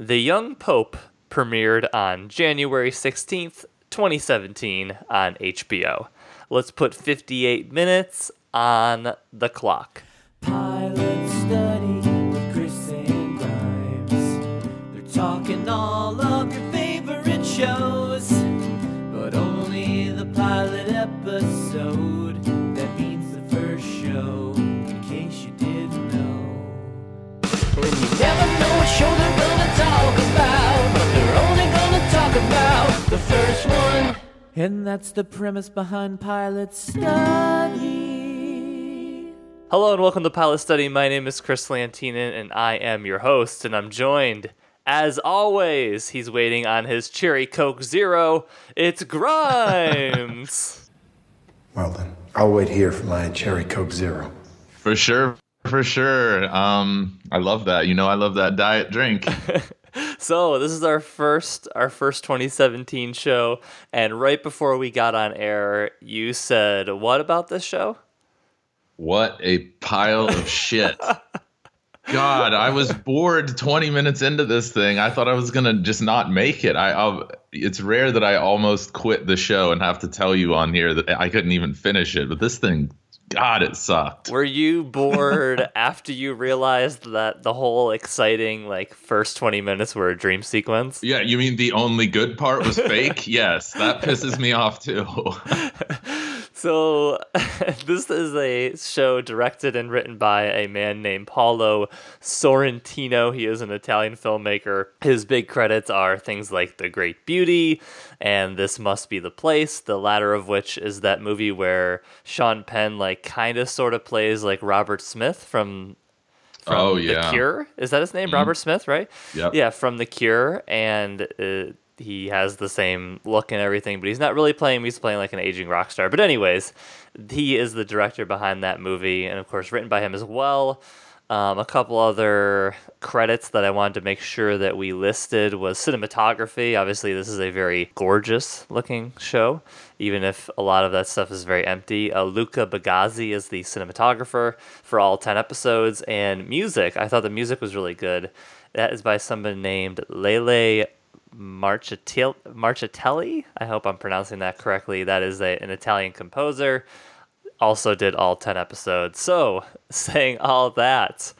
The Young Pope premiered on January 16th, 2017 on HBO. Let's put 58 minutes on the clock. And that's the premise behind Pilot Study. Hello and welcome to Pilot Study. My name is Chris Lantinen and I am your host, and I'm joined, as always, he's waiting on his Cherry Coke Zero. It's Grimes. Well then, I'll wait here for my cherry coke zero. For sure, for sure. Um, I love that. You know, I love that diet drink. so this is our first our first 2017 show, and right before we got on air, you said, "What about this show?" what a pile of shit. God, I was bored 20 minutes into this thing. I thought I was gonna just not make it. I, I'll, it's rare that I almost quit the show and have to tell you on here that I couldn't even finish it. But this thing, God, it sucked. Were you bored after you realized that the whole exciting like first 20 minutes were a dream sequence? Yeah, you mean the only good part was fake? yes, that pisses me off too. So, this is a show directed and written by a man named Paolo Sorrentino. He is an Italian filmmaker. His big credits are things like The Great Beauty and This Must Be the Place, the latter of which is that movie where Sean Penn, like, kind of sort of plays like Robert Smith from. Oh, The. Cure, is that his name? Robert Smith, right? Yep. Yeah, from The Cure, and uh, he has the same look and everything, but he's not really playing. He's playing like an aging rock star. But anyways, he is the director behind that movie, and of course, written by him as well. Um, a couple other credits that I wanted to make sure that we listed was cinematography. Obviously, this is a very gorgeous looking show, even if a lot of that stuff is very empty. Uh, Luca Bigazzi is the cinematographer for all 10 episodes, and music. I thought the music was really good. That is by someone named Lele Marchitelli. Marchitelli. I hope I'm pronouncing that correctly. That is a, an Italian composer. Also did all 10 episodes. So, saying all that,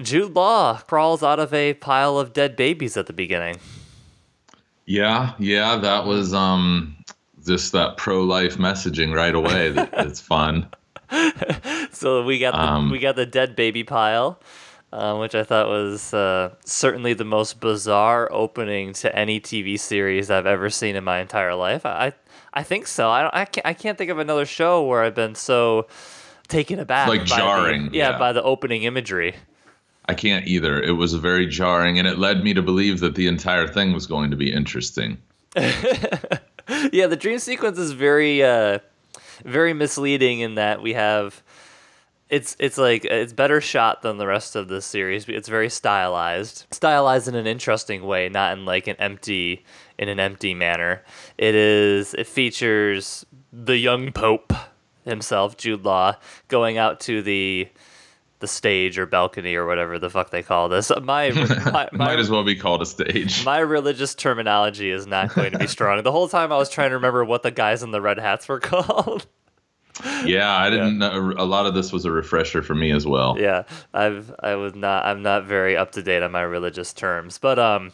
Jude Law crawls out of a pile of dead babies at the beginning. yeah, yeah, that was um just that pro-life messaging right away. It's fun. So we got the, Um, we got the dead baby pile, uh, which I thought was uh, certainly the most bizarre opening to any TV series I've ever seen in my entire life. I I think so. I don't, I can't I can't think of another show where I've been so taken aback, Like by the- jarring, yeah, yeah. by the opening imagery. I can't either. It was very jarring, and it led me to believe that the entire thing was going to be interesting. yeah, the dream sequence is very uh very misleading in that we have it's it's like it's better shot than the rest of the series. It's very stylized. Stylized in an interesting way, not in like an empty in an empty manner. It is it features the young pope himself, Jude Law, going out to the the stage or balcony or whatever the fuck they call this. My my, my Might as well be called a stage. my religious terminology is not going to be strong. The whole time I was trying to remember what the guys in the red hats were called. Yeah, I didn't. know A lot of this was a refresher for me as well. yeah, I've I was not I'm not very up to date on my religious terms, but um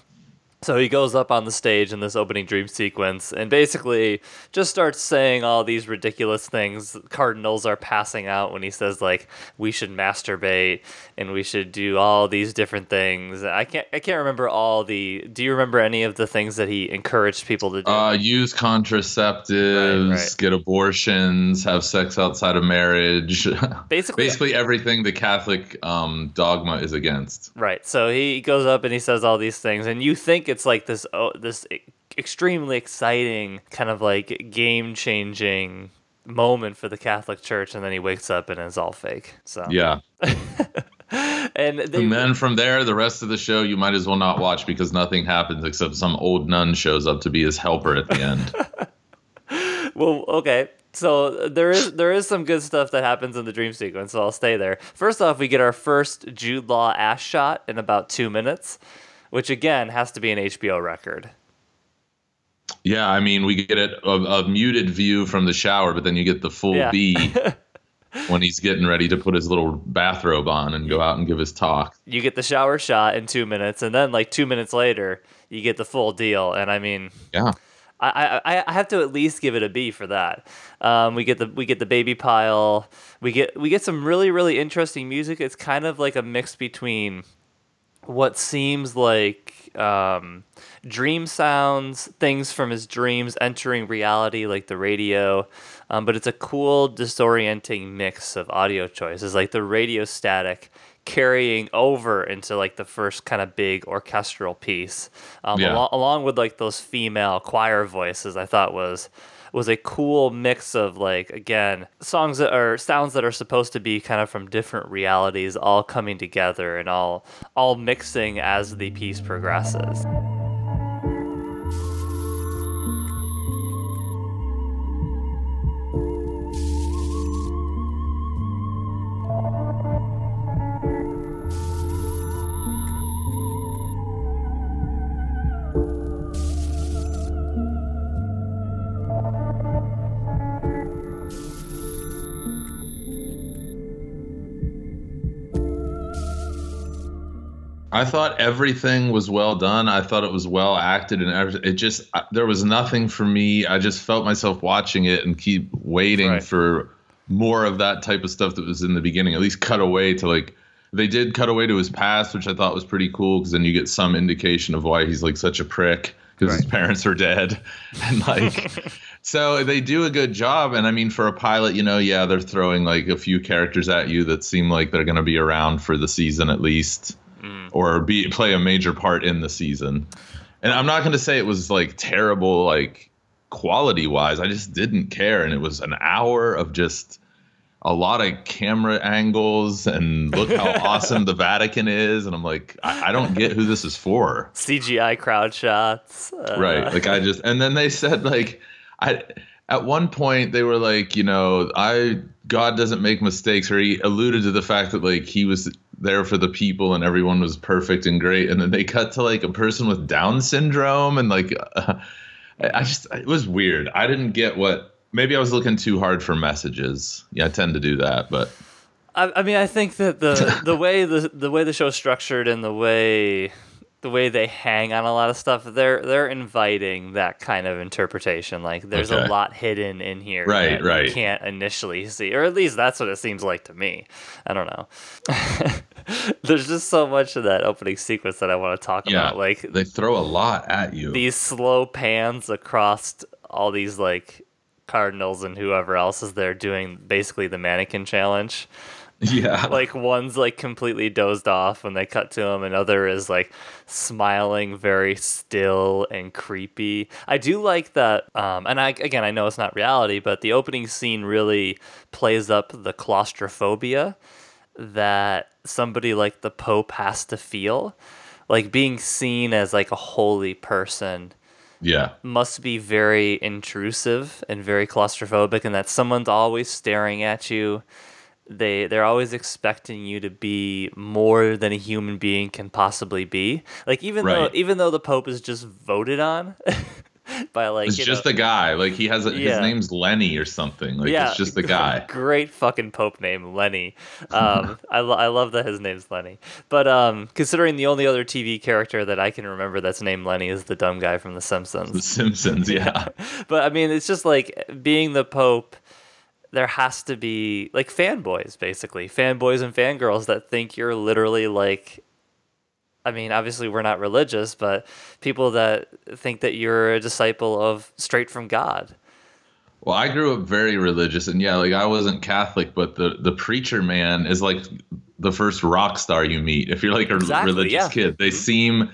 so he goes up on the stage in this opening dream sequence and basically just starts saying all these ridiculous things cardinals are passing out when he says like we should masturbate and we should do all these different things. I can't I can't remember all the Do you remember any of the things that he encouraged people to do? Uh, use contraceptives, Right, right. get abortions, have sex outside of marriage. Basically- basically everything the Catholic um, dogma is against. Right. So he goes up and he says all these things, and you think it's like this, oh, this extremely exciting, kind of like game changing moment for the Catholic Church, and then he wakes up and it's all fake. So Yeah. and they, And then from there, the rest of the show you might as well not watch because nothing happens except some old nun shows up to be his helper at the end. well, okay. So there is there is some good stuff that happens in the dream sequence, so I'll stay there. First off, we get our first Jude Law ass shot in about two minutes, which again has to be an HBO record. Yeah, I mean, we get it a, a muted view from the shower, but then you get the full Yeah. B when he's getting ready to put his little bathrobe on and go out and give his talk. You get the shower shot in two minutes, and then like two minutes later, you get the full deal. And I mean, Yeah. I, I, I have to at least give it a B for that. Um, we get the we get the baby pile. We get we get some really really interesting music. It's kind of like a mix between what seems like um, dream sounds, things from his dreams entering reality, like the radio. Um, but it's a cool, disorienting mix of audio choices, like the radio static carrying over into like the first kind of big orchestral piece, um, Yeah. alo- along with like those female choir voices. I thought was was a cool mix of like again songs that are sounds that are supposed to be kind of from different realities all coming together and all all mixing as the piece progresses. I thought everything was well done. I thought it was well acted, and. It just there was nothing for me. I just felt myself watching it and keep waiting Right. for more of that type of stuff that was in the beginning. At least cut away to like they did cut away to his past, which I thought was pretty cool because then you get some indication of why he's like such a prick because his parents are dead, and like. So they do a good job, and I mean, for a pilot, you know, yeah, they're throwing like a few characters at you that seem like they're going to be around for the season at least, or be play a major part in the season. And I'm not going to say it was like terrible, like quality wise. I just didn't care, and it was an hour of just a lot of camera angles and look how awesome the Vatican is, and I'm like, I, I don't get who this is for CGI crowd shots. uh, right like i just and then they said like i at one point they were like you know i god doesn't make mistakes or he alluded to the fact that like he was there for the people and everyone was perfect and great. And then they cut to like a person with down syndrome and like uh, I just it was weird. I didn't get what maybe i was looking too hard for messages. Yeah i tend to do that but I, I mean, I think that the the way the the way the show's structured and the way the way they hang on a lot of stuff, they're they're inviting that kind of interpretation. Like there's Okay. a lot hidden in here Right, that right. you can't initially see, or at least that's what it seems like to me. I don't know. there's just so much of that opening sequence that I want to talk yeah about. Like they throw a lot at you these slow pans across all these like cardinals and whoever else is there doing basically the mannequin challenge yeah. Like one's like completely dozed off when they cut to him another is like smiling very still and creepy. I do like that um and i again i know it's not reality but the opening scene really plays up the claustrophobia that somebody like the pope has to feel. Like being seen as like a holy person yeah. must be very intrusive and very claustrophobic and that someone's always staring at you they they're always expecting you to be more than a human being can possibly be. Like even though even though the pope is just voted on by like it's just know, a guy. Like he has a, Yeah. his name's lenny or something. Like yeah. it's just a guy. Great fucking pope name lenny. Um I, lo- I love that his name's lenny. But um considering the only other tv character that i can remember that's named lenny is the dumb guy from the simpsons. The Simpsons, yeah. but I mean, it's just like being the Pope. There has to be like fanboys, basically fanboys and fangirls that think you're literally like. I mean, obviously we're not religious, but people that think that you're a disciple of straight from God. Well, I grew up very religious, and yeah, like I wasn't Catholic, but the the preacher man is like the first rock star you meet. If you're like a Exactly, religious yeah. kid, they mm-hmm. seem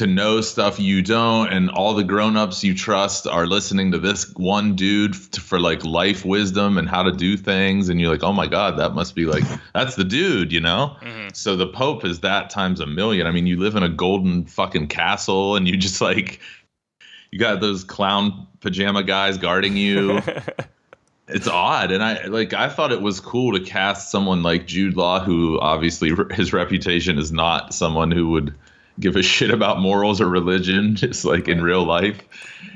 to know stuff you don't, and all the grown-ups you trust are listening to this one dude f- for like life wisdom and how to do things, and you're like, oh my god, that must be like that's the dude, you know. Mm-hmm. So the Pope is that times a million. I mean, you live in a golden fucking castle, and you just like you got those clown pajama guys guarding you. it's odd, and I like I thought it was cool to cast someone like Jude Law, who obviously his reputation is not someone who would give a shit about morals or religion, just like in real life.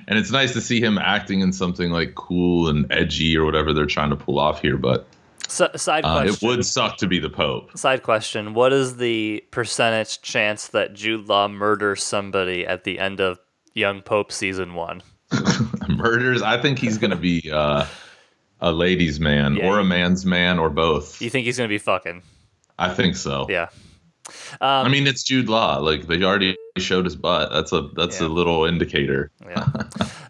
And it's nice to see him acting in something like cool and edgy or whatever they're trying to pull off here. But So, side uh, question. it would suck to be the Pope. Side question: What is the percentage chance that Jude Law murders somebody at the end of Young Pope season one? Murders. I think he's going to be uh, a ladies' man Yeah, or a man's man or both. You think he's gonna be fucking? I think so. Yeah. I mean, it's Jude Law. Like they already showed his butt. That's a that's Yeah. a little indicator. Yeah.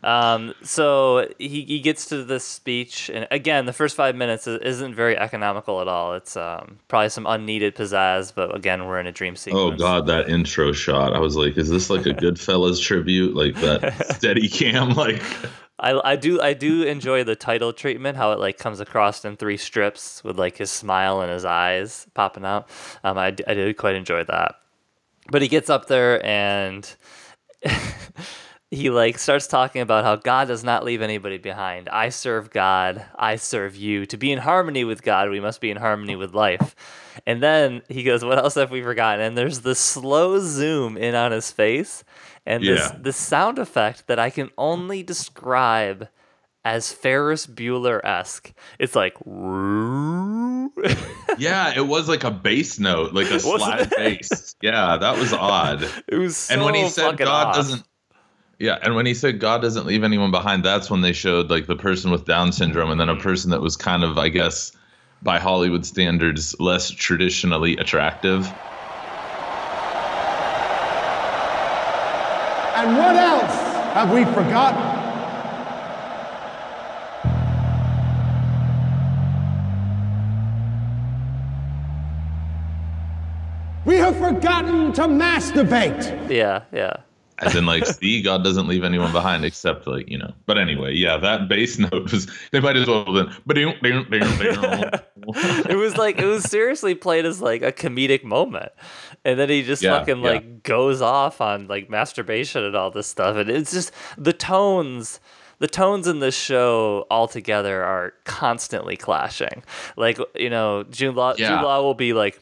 um, so he, he gets to this speech, and again, the first five minutes isn't very economical at all. It's um, probably some unneeded pizzazz, but again, we're in a dream sequence. Oh. God, that intro shot! I was like, is this like a Goodfellas tribute? Like that steady cam? Like I, I do I do enjoy the title treatment, how it like comes across in three strips with like his smile and his eyes popping out. Um, I, I did quite enjoy that. But he gets up there and he like starts talking about how God does not leave anybody behind. I serve God, I serve you. To be in harmony with God, we must be in harmony with life. And then he goes, "What else have we forgotten?" And there's the slow zoom in on his face, and this Yeah. this sound effect that I can only describe as Ferris Bueller esque. It's like, yeah, it was like a bass note, like a it? bass. Yeah, that was odd. it was so and when he said God off. doesn't. Yeah, and when he said God doesn't leave anyone behind, that's when they showed like the person with Down syndrome and then a person that was kind of, I guess, by Hollywood standards, less traditionally attractive. And what else have we forgotten? We have forgotten to masturbate. Yeah, yeah. As in, like, see, God doesn't leave anyone behind except, like, you know. But anyway, yeah, that bass note was, they might as well have been. it was like it was seriously played as like a comedic moment and then he just Yeah, fucking yeah. like goes off on like masturbation and all this stuff and it's just the tones the tones in this show altogether are constantly clashing like you know Jude Law, Yeah. Jude Law will be like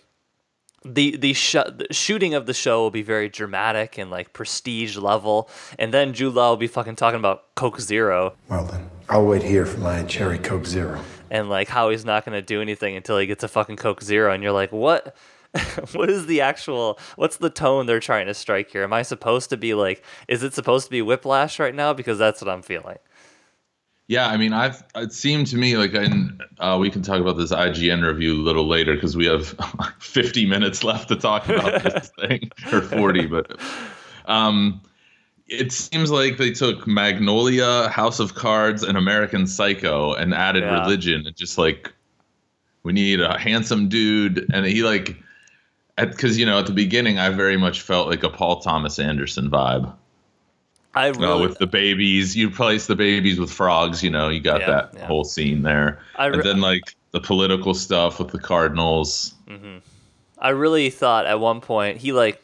the the, sh- the shooting of the show will be very dramatic and like prestige level and then Jude Law will be fucking talking about Coke Zero Well then, I'll wait here for my cherry Coke Zero. and like how he's not going to do anything until he gets a fucking Coke Zero, and you're like, what? what is the actual? What's the tone they're trying to strike here? Am I supposed to be like? Is it supposed to be whiplash right now? Because that's what I'm feeling. Yeah, I mean, I've it seemed to me like, and uh, we can talk about this IGN review a little later because we have 50 minutes left to talk about this thing, or 40, but um, it seems like they took Magnolia, House of Cards, and American Psycho and added Yeah. religion and just like we need a handsome dude, and he like. Because you know, at the beginning, I very much felt like a Paul Thomas Anderson vibe. I Uh, really, with the babies, you replace the babies with frogs. You know, you got Yeah, that yeah. whole scene there, I re- and then like the political stuff with the Cardinals. I really thought at one point he like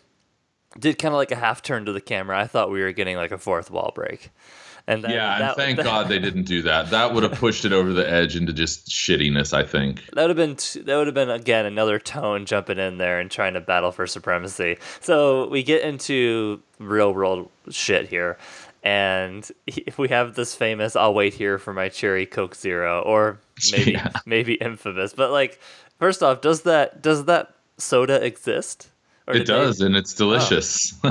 did kind of like a half turn to the camera. I thought we were getting like a fourth wall break, and then yeah, and thank that- God they didn't do that. That would have pushed it over the edge into just shittiness. I think. That would have been t- that would have been again another tone jumping in there and trying to battle for supremacy. So we get into real world shit here, and he- we have this famous "I'll wait here for my cherry Coke Zero, or maybe Yeah. maybe infamous. But like, first off, does that does that soda exist? It did they- does, and it's delicious. Oh,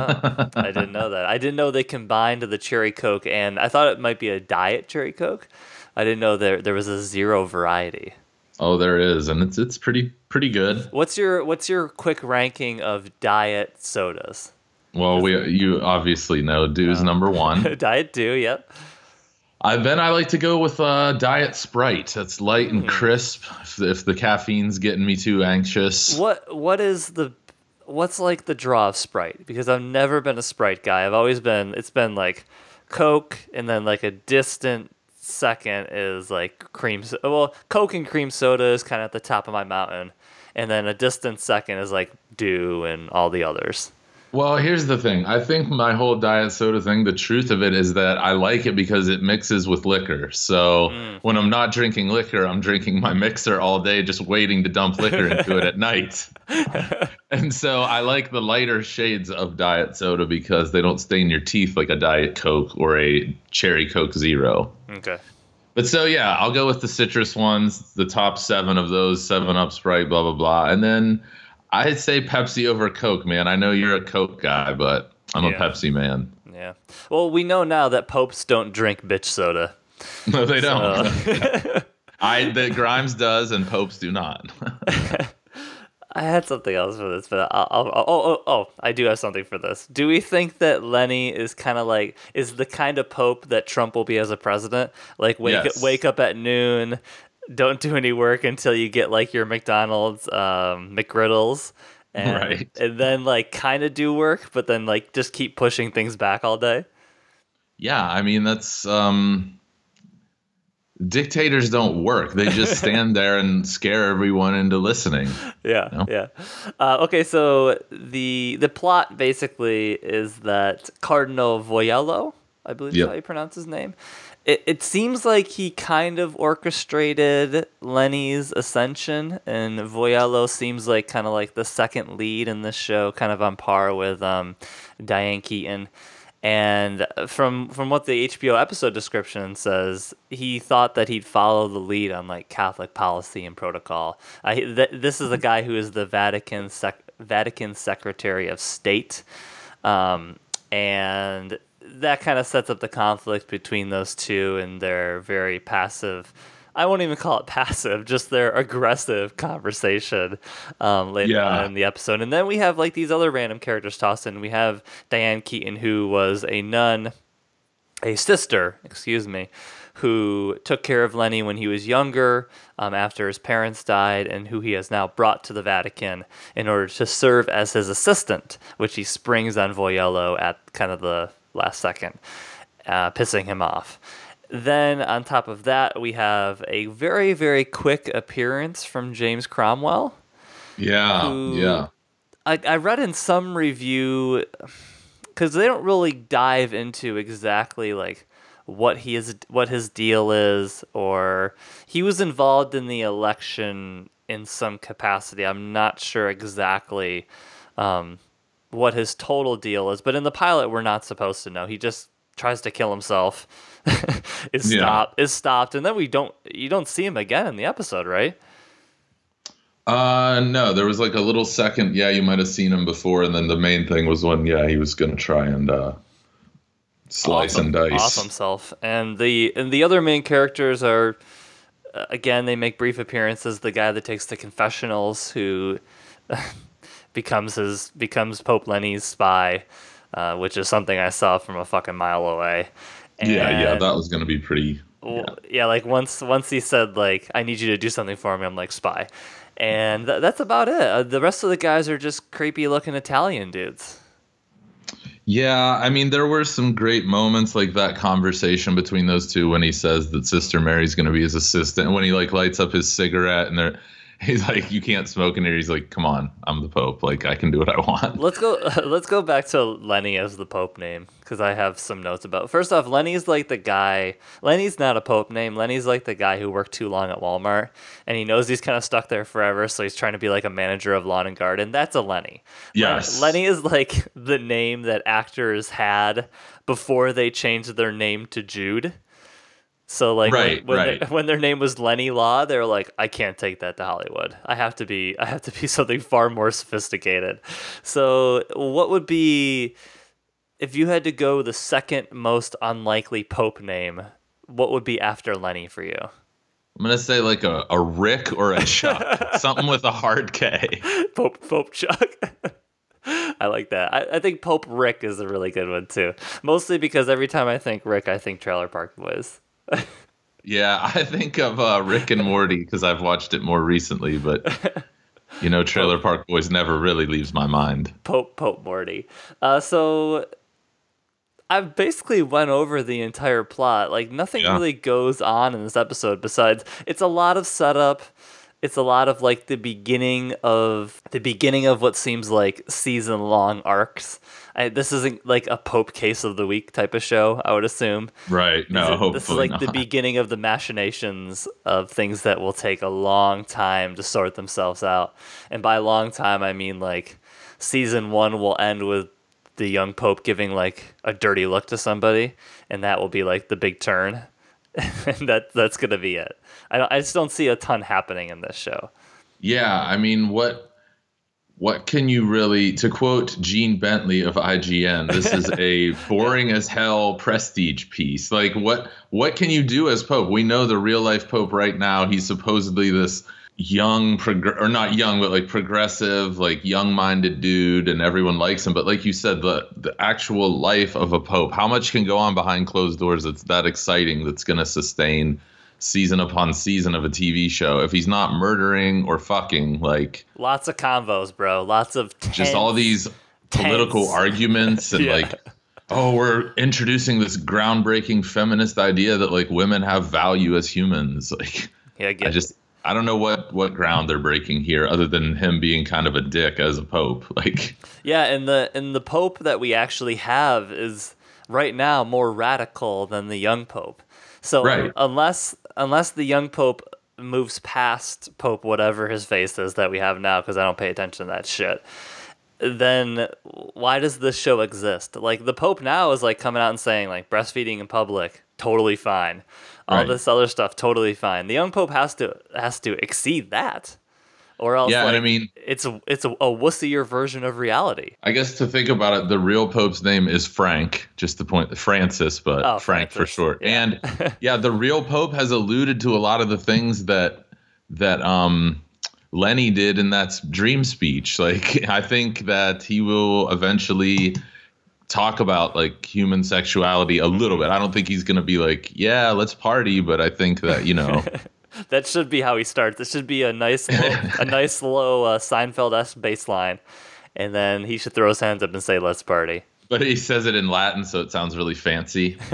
I didn't know that. I didn't know they combined the cherry Coke, and I thought it might be a diet cherry Coke. I didn't know there there was a zero variety. oh, there is, and it's it's pretty pretty good. What's your what's your quick ranking of diet sodas? Well, we you obviously know Dew's number one. diet Dew, yep. I then I like to go with uh, Diet Sprite. That's light Hmm. and crisp. If, if the caffeine's getting me too anxious. What what is the what's like the draw of Sprite? Because I've never been a Sprite guy. I've always been it's been like Coke and then like a distant second is like cream so- well Coke and cream soda is kind of at the top of my mountain. And then a distant second is like Dew and all the others. Well, here's the thing. I think my whole diet soda thing, the truth of it is that I like it because it mixes with liquor. So mm. when I'm not drinking liquor, I'm drinking my mixer all day, just waiting to dump liquor into it at night. and so I like the lighter shades of diet soda because they don't stain your teeth like a Diet Coke or a Cherry Coke Zero. Okay. But so yeah, I'll go with the citrus ones, the top seven of those, Seven Up, Sprite, blah blah blah, and then I'd say Pepsi over Coke, man. I know you're a Coke guy, but I'm a Pepsi man. Yeah. Well, we know now that popes don't drink bitch soda. No, they don't. Uh, I the Grimes does, and Popes do not. I had something else for this, but I'll, I'll, oh, oh, oh, I do have something for this. Do we think that Lenny is kind of like is the kind of pope that Trump will be as a president? Like wake Yes. wake up at noon, don't do any work until you get like your McDonald's um, McGriddles, and, Right. and then like kind of do work, but then like just keep pushing things back all day. yeah, I mean that's um dictators don't work. They just stand there and scare everyone into listening. Yeah, No? yeah. Uh, okay, so the the plot basically is that Cardinal Voiello, I believe is how you pronounce his name. It, it seems like he kind of orchestrated Lenny's ascension, and Voiello seems like kind of like the second lead in this show, kind of on par with um, Diane Keaton. And from from what the HBO episode description says, he thought that he'd follow the lead on like Catholic policy and protocol. Uh, th- this is a guy who is the Vatican sec- Vatican Secretary of State, um, and that kind of sets up the conflict between those two and their very passive. I won't even call it passive, just their aggressive conversation um, later Yeah. on in the episode. And then we have like these other random characters tossed in. We have Diane Keaton, who was a nun, a sister, excuse me, who took care of Lenny when he was younger um, after his parents died, and who he has now brought to the Vatican in order to serve as his assistant, which he springs on Voiello at kind of the last second, uh, pissing him off. Then, on top of that, we have a very, very quick appearance from James Cromwell. Yeah, Who- yeah. I, I read in some review because they don't really dive into exactly like what he is what his deal is or he was involved in the election in some capacity i'm not sure exactly um, what his total deal is but in the pilot we're not supposed to know he just tries to kill himself is Yeah. stopped is stopped and then we don't you don't see him again in the episode right Uh, no, there was like a little second. Yeah, you might have seen him before, and then the main thing was when yeah he was gonna try and uh, slice awesome, and dice. Off himself. And the and the other main characters are uh, again they make brief appearances. The guy that takes the confessionals who becomes his becomes Pope Lenny's spy, uh, which is something I saw from a fucking mile away. Yeah, yeah, that was gonna be pretty. well, yeah. like once once he said like I need you to do something for me, I'm like spy, and th- that's about it. Uh, the rest of the guys are just creepy looking Italian dudes. Yeah, I mean, there were some great moments like that conversation between those two when he says that Sister Mary's going to be his assistant. And when he like lights up his cigarette and they're, he's like, "You can't smoke in here." He's like, "Come on, I'm the Pope. Like, I can do what I want." Let's go. Let's go back to Lenny as the Pope name because I have some notes about. First off, Lenny's like the guy. Lenny's not a Pope name. Lenny's like the guy who worked too long at Walmart, and he knows he's kind of stuck there forever, so he's trying to be like a manager of lawn and garden. That's a Lenny. Len- Yes. Lenny is like the name that actors had before they changed their name to Jude. So like when- Right, when, right. They, when their name was Lenny Law, they were like, I can't take that to Hollywood. I have to be I have to be something far more sophisticated. So what would be if you had to go the second most unlikely Pope name, what would be after Lenny for you? I'm gonna say like a, a Rick or a Chuck, something with a hard K. Pope Pope Chuck. I like that. I, I think Pope Rick is a really good one too. Mostly because every time I think Rick, I think Trailer Park Boys. Yeah, I think of uh, Rick and Morty because I've watched it more recently, but you know, Trailer Park Boys never really leaves my mind. Pope Pope Morty. Uh, so I've basically went over the entire plot. Like nothing Yeah. really goes on in this episode besides it's a lot of setup. it's a lot of like the beginning of the beginning of what seems like season long arcs. I, this isn't like a Pope case of the week type of show, I would assume. Right. No, This is- hopefully this is like not. the beginning of the machinations of things that will take a long time to sort themselves out. And by long time, I mean like season one will end with the young pope giving like a dirty look to somebody, and that will be like the big turn. and that that's gonna be it. I don't, I just don't see a ton happening in this show. Yeah, I mean, what what can you really to quote Gene Bentley of IGN, this is a boring as hell prestige piece. Like what what can you do as pope? We know the real life pope right now, he's supposedly this young prog- or not young but like progressive like young-minded dude and everyone likes him but like you said the the actual life of a pope how much can go on behind closed doors that's that exciting that's going to sustain season upon season of a TV show if he's not murdering or fucking like Lots of convos, bro. Lots of just all tense- these political tense. arguments and Yeah. like oh we're introducing this groundbreaking feminist idea that like women have value as humans like Yeah, I get, just I don't know what what ground they're breaking here other than him being kind of a dick as a pope like Yeah, and the and the pope that we actually have is right now more radical than the young pope. So Right. unless unless the young pope moves past pope whatever his face is that we have now because I don't pay attention to that shit. Then why does this show exist? Like the pope now is like coming out and saying like breastfeeding in public totally fine. All Right. this other stuff totally fine. The young pope has to has to exceed that. Or else Yeah, and I mean- it's a, it's a, a wussier version of reality. I guess to think about it, the real Pope's name is Frank, just to point the Francis, but Oh, Frank for Francis, short. yeah. And yeah, the real Pope has alluded to a lot of the things that that um Lenny did in that dream speech. Like I think that he will eventually talk about like human sexuality a little bit. I don't think he's going to be like, "Yeah, let's party," but I think that, you know, That should be how he starts. This should be a nice, low, a nice low uh, Seinfeld-esque bass line, and then he should throw his hands up and say, "Let's party." but he says it in Latin so it sounds really fancy.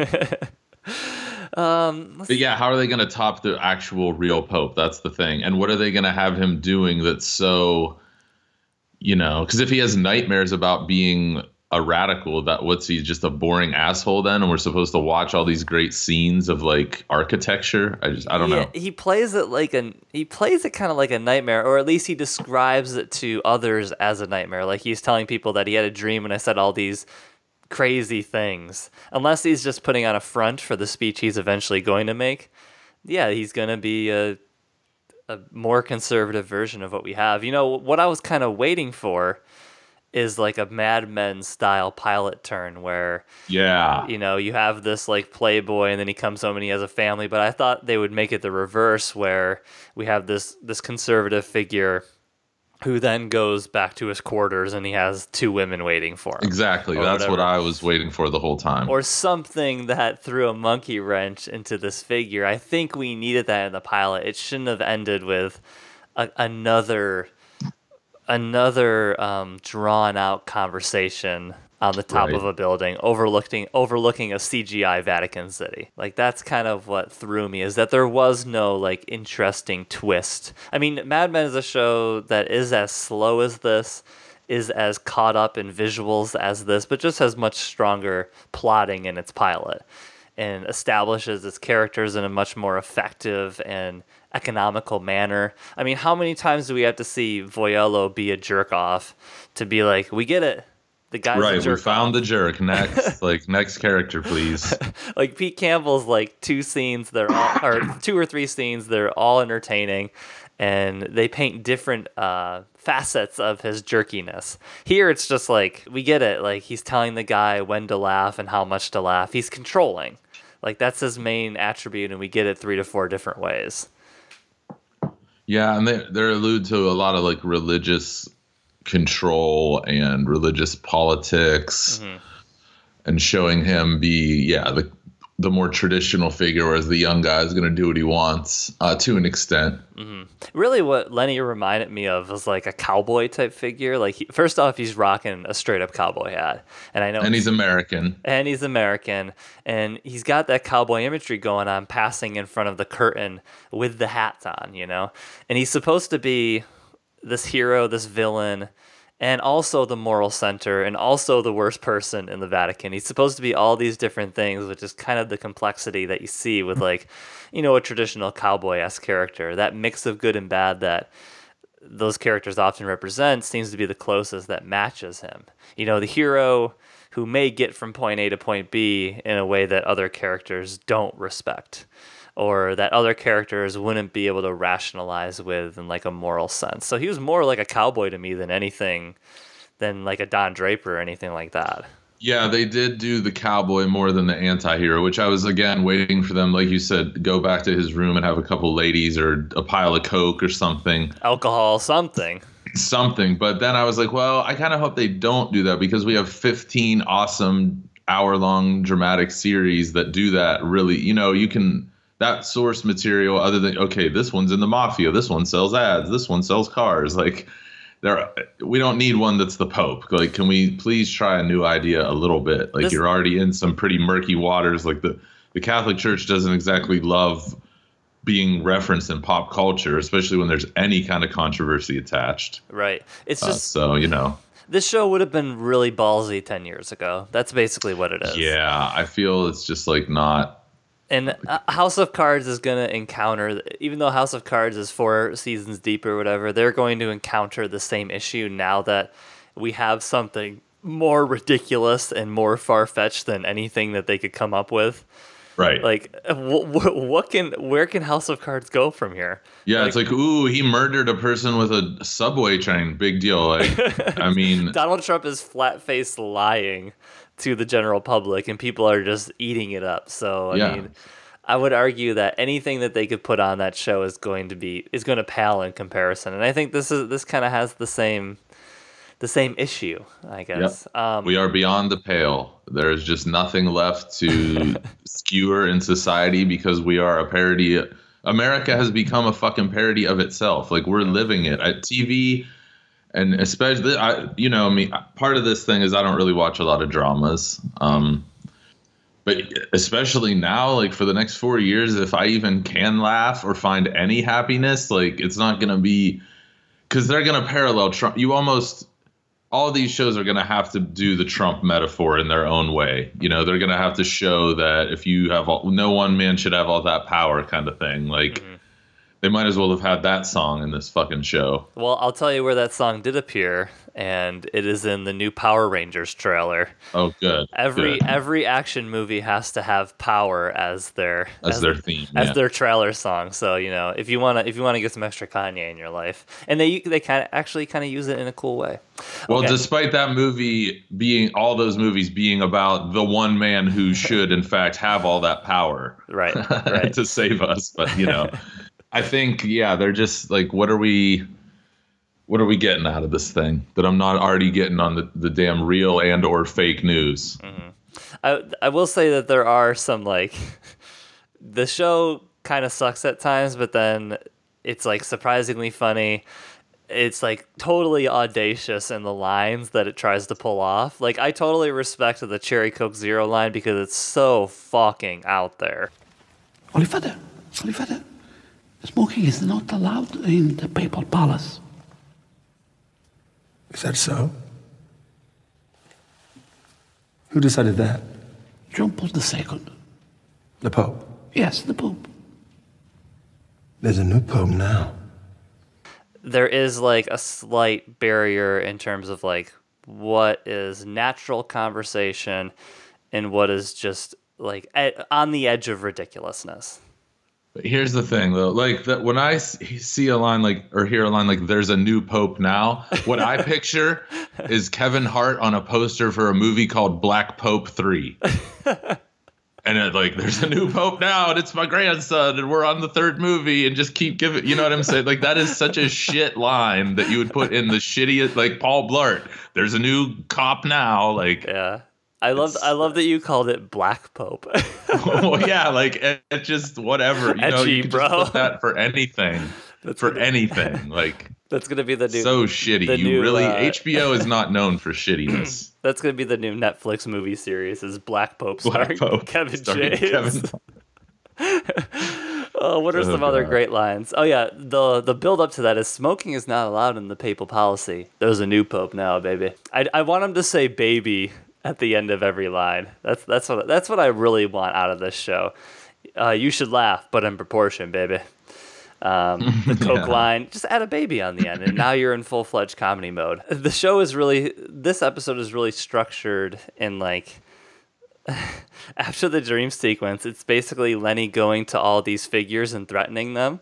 Um, But yeah, how are they going to top the actual real Pope? That's the thing. And what are they going to have him doing that's so, you know, because if he has nightmares about being a radical, that what's he just a boring asshole then? And we're supposed to watch all these great scenes of like architecture. I just, I don't yeah, know. He plays it like an he plays it kind of like a nightmare, or at least he describes it to others as a nightmare. Like he's telling people that he had a dream and I said all these crazy things. Unless he's just putting on a front for the speech he's eventually going to make. Yeah, he's going to be a a more conservative version of what we have. You know, what I was kind of waiting for is like a Mad Men style pilot turn where Yeah. you know, you have this like playboy and then he comes home and he has a family, but I thought they would make it the reverse where we have this this conservative figure who then goes back to his quarters and he has two women waiting for him. Exactly. That's what. I was waiting for the whole time. Or something that threw a monkey wrench into this figure. I think we needed that in the pilot. It shouldn't have ended with a, another another um, drawn out conversation on the top Right. of a building overlooking overlooking a CGI Vatican City. Like that's kind of what threw me is that there was no like interesting twist. I mean, Mad Men is a show that is as slow as this, is as caught up in visuals as this, but just has much stronger plotting in its pilot and establishes its characters in a much more effective and economical manner. I mean, how many times do we have to see Voiello be a jerk off to be like, we get it. The guy's a right. We found the jerk. Next, like next character, please. like Pete Campbell's like two scenes they're all or two or three scenes they're all entertaining and they paint different uh, facets of his jerkiness. Here it's just like we get it like he's telling the guy when to laugh and how much to laugh. He's controlling. Like that's his main attribute and we get it three to four different ways. Yeah, and they they allude to a lot of like religious control and religious politics, Mm-hmm. and showing him be yeah the the more traditional figure, whereas the young guy is going to do what he wants uh, to an extent. Really, what Lenny reminded me of was like a cowboy type figure. Like, he, first off, he's rocking a straight up cowboy hat, and I know And he's American. and he's American, and he's got that cowboy imagery going on, passing in front of the curtain with the hats on, you know. And he's supposed to be this hero, this villain, and also the moral center, and also the worst person in the Vatican. He's supposed to be all these different things, which is kind of the complexity that you see with mm-hmm. like, you know, a traditional cowboy esque character. That mix of good and bad that those characters often represent seems to be the closest that matches him. You know, the hero who may get from point A to point B in a way that other characters don't respect or that other characters wouldn't be able to rationalize with in like a moral sense. So he was more like a cowboy to me than anything than like a Don Draper or anything like that. Yeah, they did do the cowboy more than the anti-hero, which I was again waiting for them, like you said, go back to his room and have a couple ladies or a pile of coke or something, Alcohol, something. something. But then I was like, well, I kind of hope they don't do that because we have 15 awesome hour-long dramatic series that do that. Really, you know, you can that source material other than okay, this one's in the mafia, this one sells ads, this one sells cars, like. There, we don't need one that's the Pope. Like, can we please try a new idea a little bit? Like, This- you're already in some pretty murky waters. Like the the Catholic Church doesn't exactly love being referenced in pop culture, especially when there's any kind of controversy attached. Right. It's Uh, just so you know, this show would have been really ballsy 10 years ago. That's basically what it is. yeah, I feel it's just like not. And uh, House of Cards is going to encounter, even though House of Cards is four seasons deep or whatever, they're going to encounter the same issue now that we have something more ridiculous and more far fetched than anything that they could come up with. Right. Like, wh- what can, where can House of Cards go from here? yeah, it's like, ooh, he murdered a person with a subway train. Big deal. Like, I mean, Donald Trump is flat faced lying to the general public, and people are just eating it up. So I Yeah. mean, I would argue that anything that they could put on that show is going to be is going to pale in comparison. And I think this is this kind of has the same the same issue, I guess. Um, we are beyond the pale. There is just nothing left to skewer in society because we are a parody. America has become a fucking parody of itself. Like we're living it at TV, and especially, I, you know, I mean, part of this thing is I don't really watch a lot of dramas. Um, but especially now, like for the next four years, if I even can laugh or find any happiness, like it's not gonna be because they're gonna parallel Trump. You almost all these shows are to have to do the Trump metaphor in their own way. You know, they're to have to show that if you have all, no one man should have all that power kind of thing. Like they might as well have had that song in this fucking show. well, I'll tell you where that song did appear, and it is in the new Power Rangers trailer. Oh, good. Every good. every action movie has to have power as their As their theme, as yeah. their trailer song. So you know, if you wanna if you wanna get some extra Kanye in your life, and they they kind of actually kind of use it in a cool way. well, okay. despite that movie being all those movies being about the one man who should in fact have all that power Right, right. to save us, but you know, I think yeah, they're just like, what are we? What are we getting out of this thing that I'm not already getting on the, the damn real and or fake news? Mm-hmm. I I will say that there are some like the show kind of sucks at times, but then it's like surprisingly funny. It's like totally audacious in the lines that it tries to pull off. Like I totally respect the Cherry Coke Zero line because it's so fucking out there. Holy Father, Holy Father, smoking is not allowed in the papal palace. Is that so? Who decided that? John Paul II. The Pope. Yes, the Pope. There's a new Pope now. there is like a slight barrier in terms of like what is natural conversation and what is just like on the edge of ridiculousness. But here's the thing, though. Like that, when I see a line like or hear a line like "There's a new pope now," what I picture is Kevin Hart on a poster for a movie called Black Pope Three. And it, like, there's a new pope now, and it's my grandson, and we're on the third movie, and just keep giving. You know what I'm saying? Like that is such a shit line that you would put in the shittiest, like Paul Blart. There's a new cop now. Like, Yeah. I love I love that you called it Black Pope. well, yeah, like it, it just whatever. You know, you can bro. put that for anything. for gonna- anything. Like That's gonna be the new. so shitty. You new, really uh, HBO is not known for shittiness. That's gonna be the new Netflix movie series. Is Black Pope Black Pope Kevin James? Kevin- Oh, what are Oh, some other great lines? Oh yeah, the the build up to that is smoking is not allowed in the papal policy. There's a new pope now, baby. I, I want him to say baby at the end of every line. That's that's what that's what I really want out of this show. Uh, you should laugh, but in proportion, baby. Um, the Coke line, just add a baby on the end, and now you're in full fledged comedy mode. The show is really this episode is really structured in like after the dream sequence, it's basically Lenny going to all these figures and threatening them,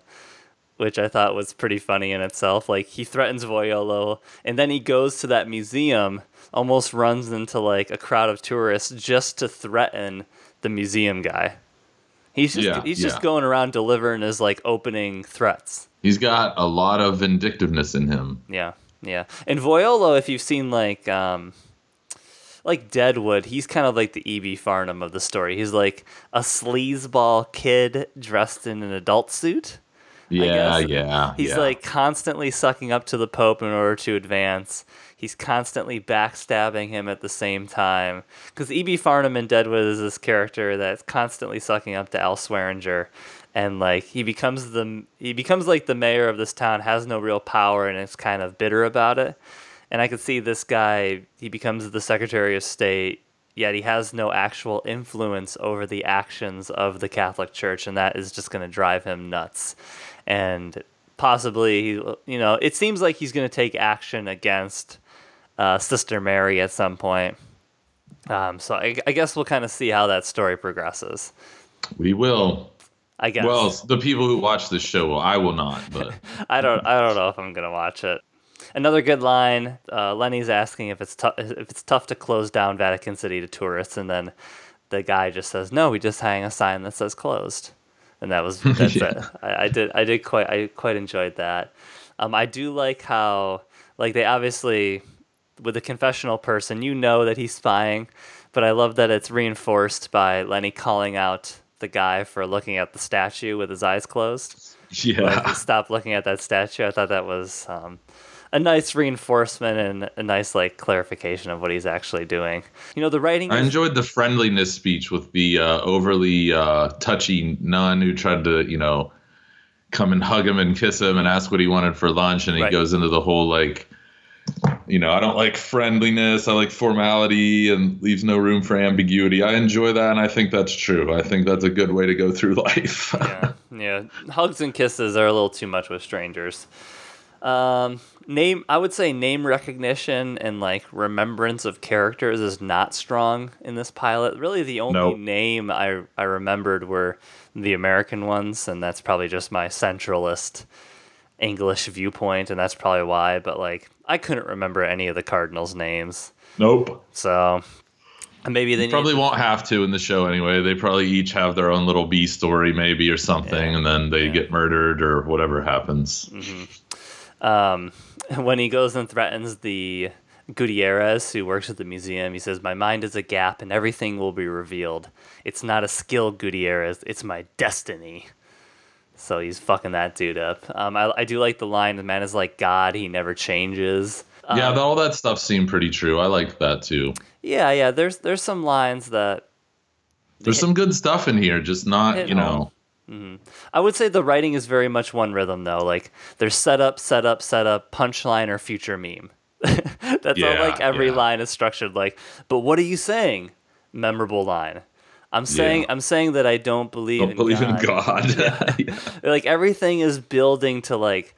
which I thought was pretty funny in itself. Like he threatens Voiello, and then he goes to that museum, almost runs into like a crowd of tourists just to threaten the museum guy. He's just Yeah, he's just going around delivering his like opening threats. He's got a lot of vindictiveness in him. Yeah, yeah. And Voiello, if you've seen like um like Deadwood, he's kind of like the E.B. Farnum of the story. He's like a sleazeball kid dressed in an adult suit. Yeah, guess. yeah. He's yeah. like constantly sucking up to the Pope in order to advance. He's constantly backstabbing him at the same time. Because E.B. Farnum in Deadwood is this character that's constantly sucking up to Al Swearengen. And like he becomes the he becomes like the mayor of this town, has no real power and is kind of bitter about it. And I could see this guy, he becomes the Secretary of State, yet he has no actual influence over the actions of the Catholic Church, and that is just going to drive him nuts. And possibly, you know, it seems like he's going to take action against uh, Sister Mary at some point. Um, so I, I guess we'll kind of see how that story progresses. we will. I guess. Well, the people who watch this show will. I will not, but I don't I don't know if I'm gonna watch it. Another good line. Uh, Lenny's asking if it's tough if it's tough to close down Vatican City to tourists, and then the guy just says, "No, we just hang a sign that says closed," and that was that's Yeah. it. I, I did I did quite I quite enjoyed that. Um, I do like how like they obviously with the confessional person, you know that he's spying, but I love that it's reinforced by Lenny calling out the guy for looking at the statue with his eyes closed yeah. like, stop looking at that statue. I thought that was um, a nice reinforcement and a nice like clarification of what he's actually doing. You know, the writing. I is- enjoyed the friendliness speech with the uh, overly uh, touchy nun who tried to, you know, come and hug him and kiss him and ask what he wanted for lunch, and he Right. goes into the whole like, you know, I don't like friendliness, I like formality, and leaves no room for ambiguity. I enjoy that, and I think that's true. I think that's a good way to go through life. yeah, yeah. Hugs and kisses are a little too much with strangers. Um, name, I would say name recognition and like remembrance of characters is not strong in this pilot. Really, the only Nope. name I I remembered were the American ones, and that's probably just my centralist English viewpoint, and that's probably why. But like, I couldn't remember any of the Cardinals' names, nope. so maybe they Probably won't have to in the show anyway. They probably each have their own little B story, maybe, or something, Yeah. and then they Yeah. get murdered or whatever happens. Um, when he goes and threatens the Gutierrez, who works at the museum, he says, My mind is a gap and everything will be revealed. It's not a skill, Gutierrez, it's my destiny. So he's fucking that dude up. Um, I, I do like the line, the man is like God, he never changes. yeah, Um, th- all that stuff seemed pretty true. I liked that too. yeah, yeah, there's there's some lines that There's some good stuff in here, just not, you know. Mm-hmm. I would say the writing is very much one rhythm though. Like there's setup, setup, setup, punchline, or future meme. That's Yeah, how like every yeah. line is structured. Like, but what are you saying? Memorable line. I'm saying Yeah. I'm saying that I don't believe Don't in believe God. in God. Like everything is building to like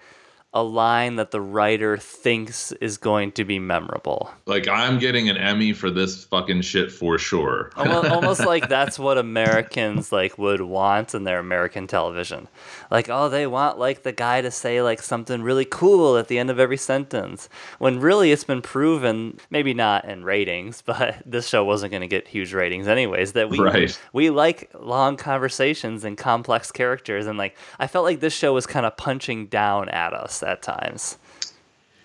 a line that the writer thinks is going to be memorable. Like I'm getting an Emmy for this fucking shit for sure. almost, almost like that's what Americans like would want in their American television. Like, oh, they want like the guy to say like something really cool at the end of every sentence. When really it's been proven, maybe not in ratings, but this show wasn't going to get huge ratings anyways. That we Right. we like long conversations and complex characters, and like I felt like this show was kind of punching down at us at times.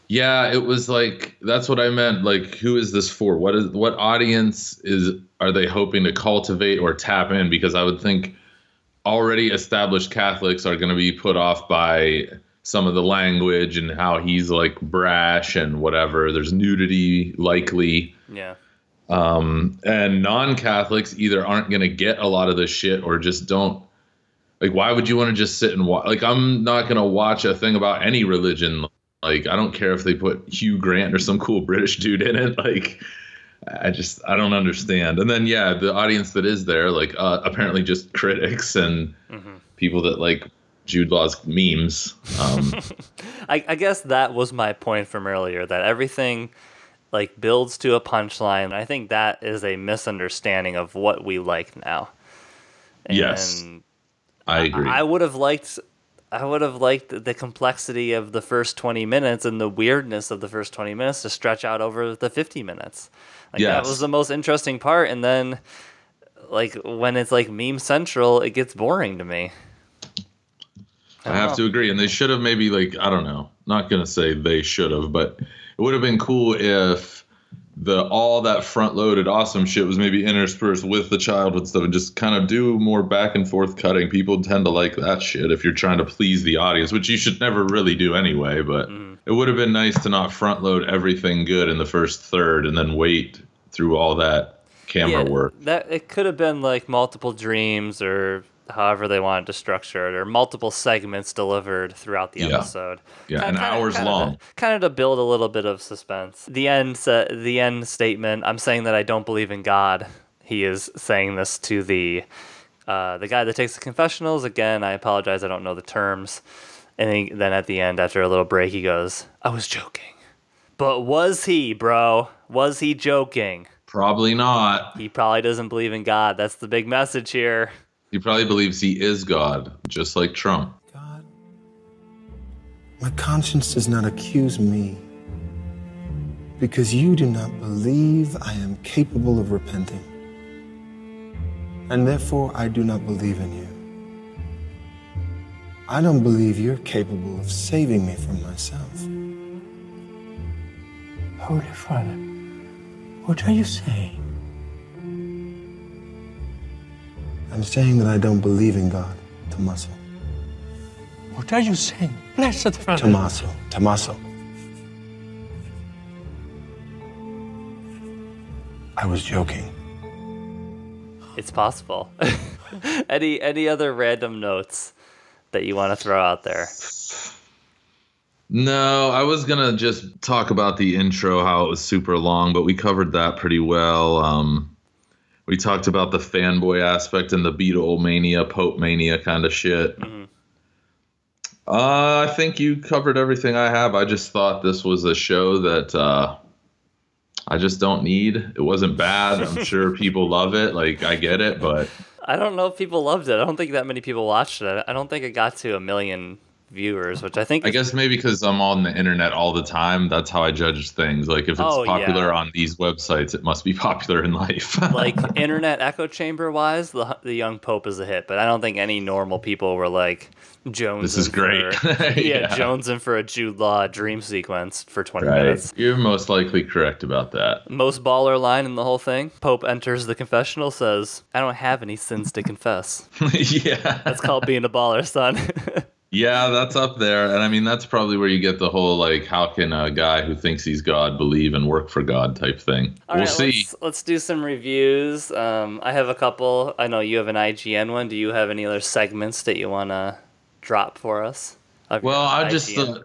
Yeah, it was like that's what I meant. Like, who is this for? What is what audience is are they hoping to cultivate or tap in? Because I would think already established Catholics are going to be put off by some of the language and how he's like brash and whatever. There's nudity likely. Yeah. Um, and non-Catholics either aren't going to get a lot of this shit or just don't. Like, why would you want to just sit and watch? Like, I'm not going to watch a thing about any religion. Like, I don't care if they put Hugh Grant or some cool British dude in it. Like, I just, I don't understand. And then, yeah, the audience that is there, like, uh, apparently just critics and people that like Jude Law's memes. Um, I, I guess that was my point from earlier that everything like builds to a punchline. I think that is a misunderstanding of what we like now. Yes. I agree. I would have liked I would have liked the complexity of the first 20 minutes and the weirdness of the first 20 minutes to stretch out over the 50 minutes. Like that was the most interesting part and then like when it's like meme central, it gets boring to me. I have to agree. And they should have maybe like I don't know. Not gonna say they should have, but it would have been cool if the all that front loaded awesome shit was maybe interspersed with the childhood stuff and just kind of do more back and forth cutting. People tend to like that shit if you're trying to please the audience, which you should never really do anyway. But mm-hmm. it would have been nice to not front load everything good in the first third and then wait through all that camera work. That it could have been like multiple dreams or however they wanted to structure it, or multiple segments delivered throughout the Yeah. episode. Yeah, Kind- and kinda- hours kinda long. To, kind of to build a little bit of suspense. The end, sa- the end statement. I'm saying that I don't believe in God. He is saying this to the uh, the guy that takes the confessionals. Again, I apologize. I don't know the terms. And he, then at the end, after a little break, he goes, "I was joking." But was he, bro? Was he joking? Probably not. He probably doesn't believe in God. That's the big message here. He probably believes he is God, just like Trump. God, my conscience does not accuse me because you do not believe I am capable of repenting. And therefore, I do not believe in you. I don't believe you're capable of saving me from myself. Holy Father, what are you saying? I'm saying that I don't believe in God, Tommaso. What are you saying? Blessed Father. Tommaso, Tommaso. I was joking. It's possible. any any other random notes that you want to throw out there? No, I was gonna just talk about the intro, how it was super long, but we covered that pretty well. Um, we talked about the fanboy aspect and the Beatlemania, Pope mania kind of shit. Uh, I think you covered everything I have. I just thought this was a show that uh, I just don't need. It wasn't bad. I'm sure people love it. Like I get it, but I don't know if people loved it. I don't think that many people watched it. I don't think it got to a million viewers, which I think I guess maybe because I'm on the internet all the time, that's how I judge things. Like if it's Oh, popular yeah. on these websites, it must be popular in life. like internet echo chamber wise, the the young pope is a hit, but I don't think any normal people were like Jones. This is great. yeah, Yeah. Jonesing for a Jude Law dream sequence for twenty right. minutes. You're most likely correct about that. Most baller line in the whole thing. Pope enters the confessional, says, "I don't have any sins to confess." yeah. That's called being a baller, son. Yeah, that's up there. And I mean, that's probably where you get the whole like, how can a guy who thinks he's God believe and work for God type thing? All we'll right, see. Let's, let's do some reviews. Um, I have a couple. I know you have an IGN one. Do you have any other segments that you want to drop for us? Well, I just, uh,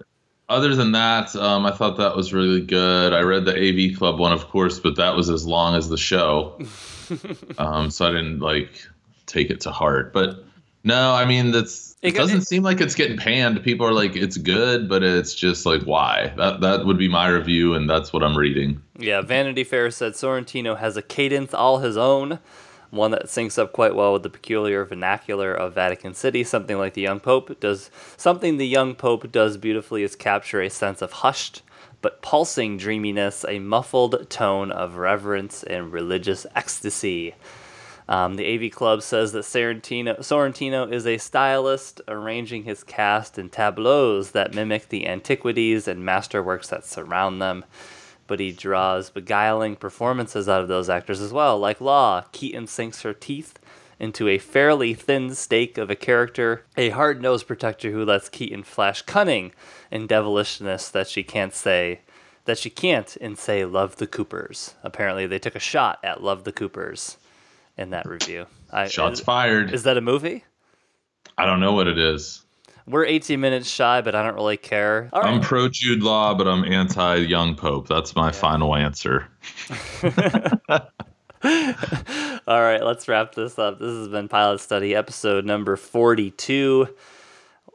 other than that, um, I thought that was really good. I read the AV Club one, of course, but that was as long as the show. um, so I didn't like take it to heart. But no, I mean, that's. It It doesn't it- seem like it's getting panned. People are like, it's good, but it's just like, why? That that would be my review, and that's what I'm reading. Yeah, Vanity Fair said Sorrentino has a cadence all his own, one that syncs up quite well with the peculiar vernacular of Vatican City. Something like the young pope does. Something the young pope does beautifully is capture a sense of hushed but pulsing dreaminess, a muffled tone of reverence and religious ecstasy. Um, the AV Club says that Sorrentino, Sorrentino is a stylist, arranging his cast in tableaus that mimic the antiquities and masterworks that surround them. But he draws beguiling performances out of those actors as well. Like Law, Keaton sinks her teeth into a fairly thin steak of a character, a hard nosed protector who lets Keaton flash cunning and devilishness that she can't say that she can't and say Love the Coopers. Apparently they took a shot at Love the Coopers in that review. I, Shots is, fired. Is that a movie? I don't know what it is. We're 18 minutes shy, but I don't really care. I'm pro Jude Law, but I'm anti Young Pope. That's my final answer. All right, let's wrap this up. This has been Pilot Study episode number 42.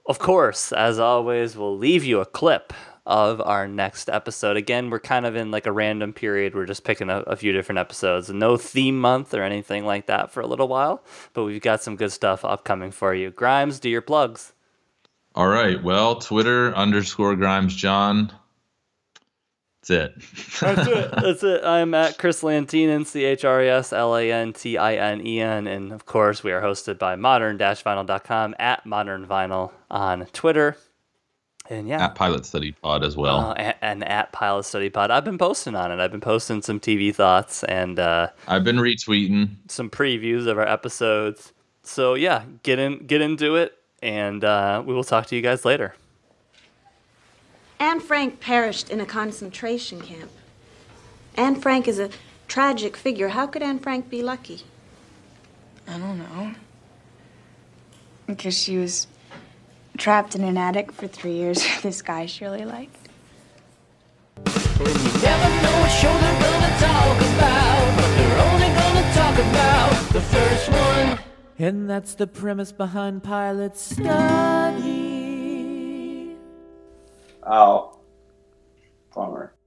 Of course, as always, we'll leave you a clip of our next episode. Again, we're kind of in like a random period. We're just picking a, a few different episodes. No theme month or anything like that for a little while, but we've got some good stuff upcoming for you. Grimes, do your plugs. All right. Well, Twitter underscore Grimes John. That's it. That's it. That's it. I'm at Chris Lantinen, C H R E S L A N T I N E N. And of course, we are hosted by modern vinyl.com at modern vinyl on Twitter. And yeah. At Pilot Study Pod as well. Uh, and, and at Pilot Study Pod. I've been posting on it. I've been posting some TV thoughts and uh, I've been retweeting. some previews of our episodes. So yeah, get in, get into it, and uh, we will talk to you guys later. Anne Frank perished in a concentration camp. Anne Frank is a tragic figure. How could Anne Frank be lucky? I don't know. Because she was trapped in an attic for three years with this guy she really liked. Never know what show they're gonna talk about, but they're only gonna talk about the first one. And that's the premise behind Pilot Study. Oh, bummer.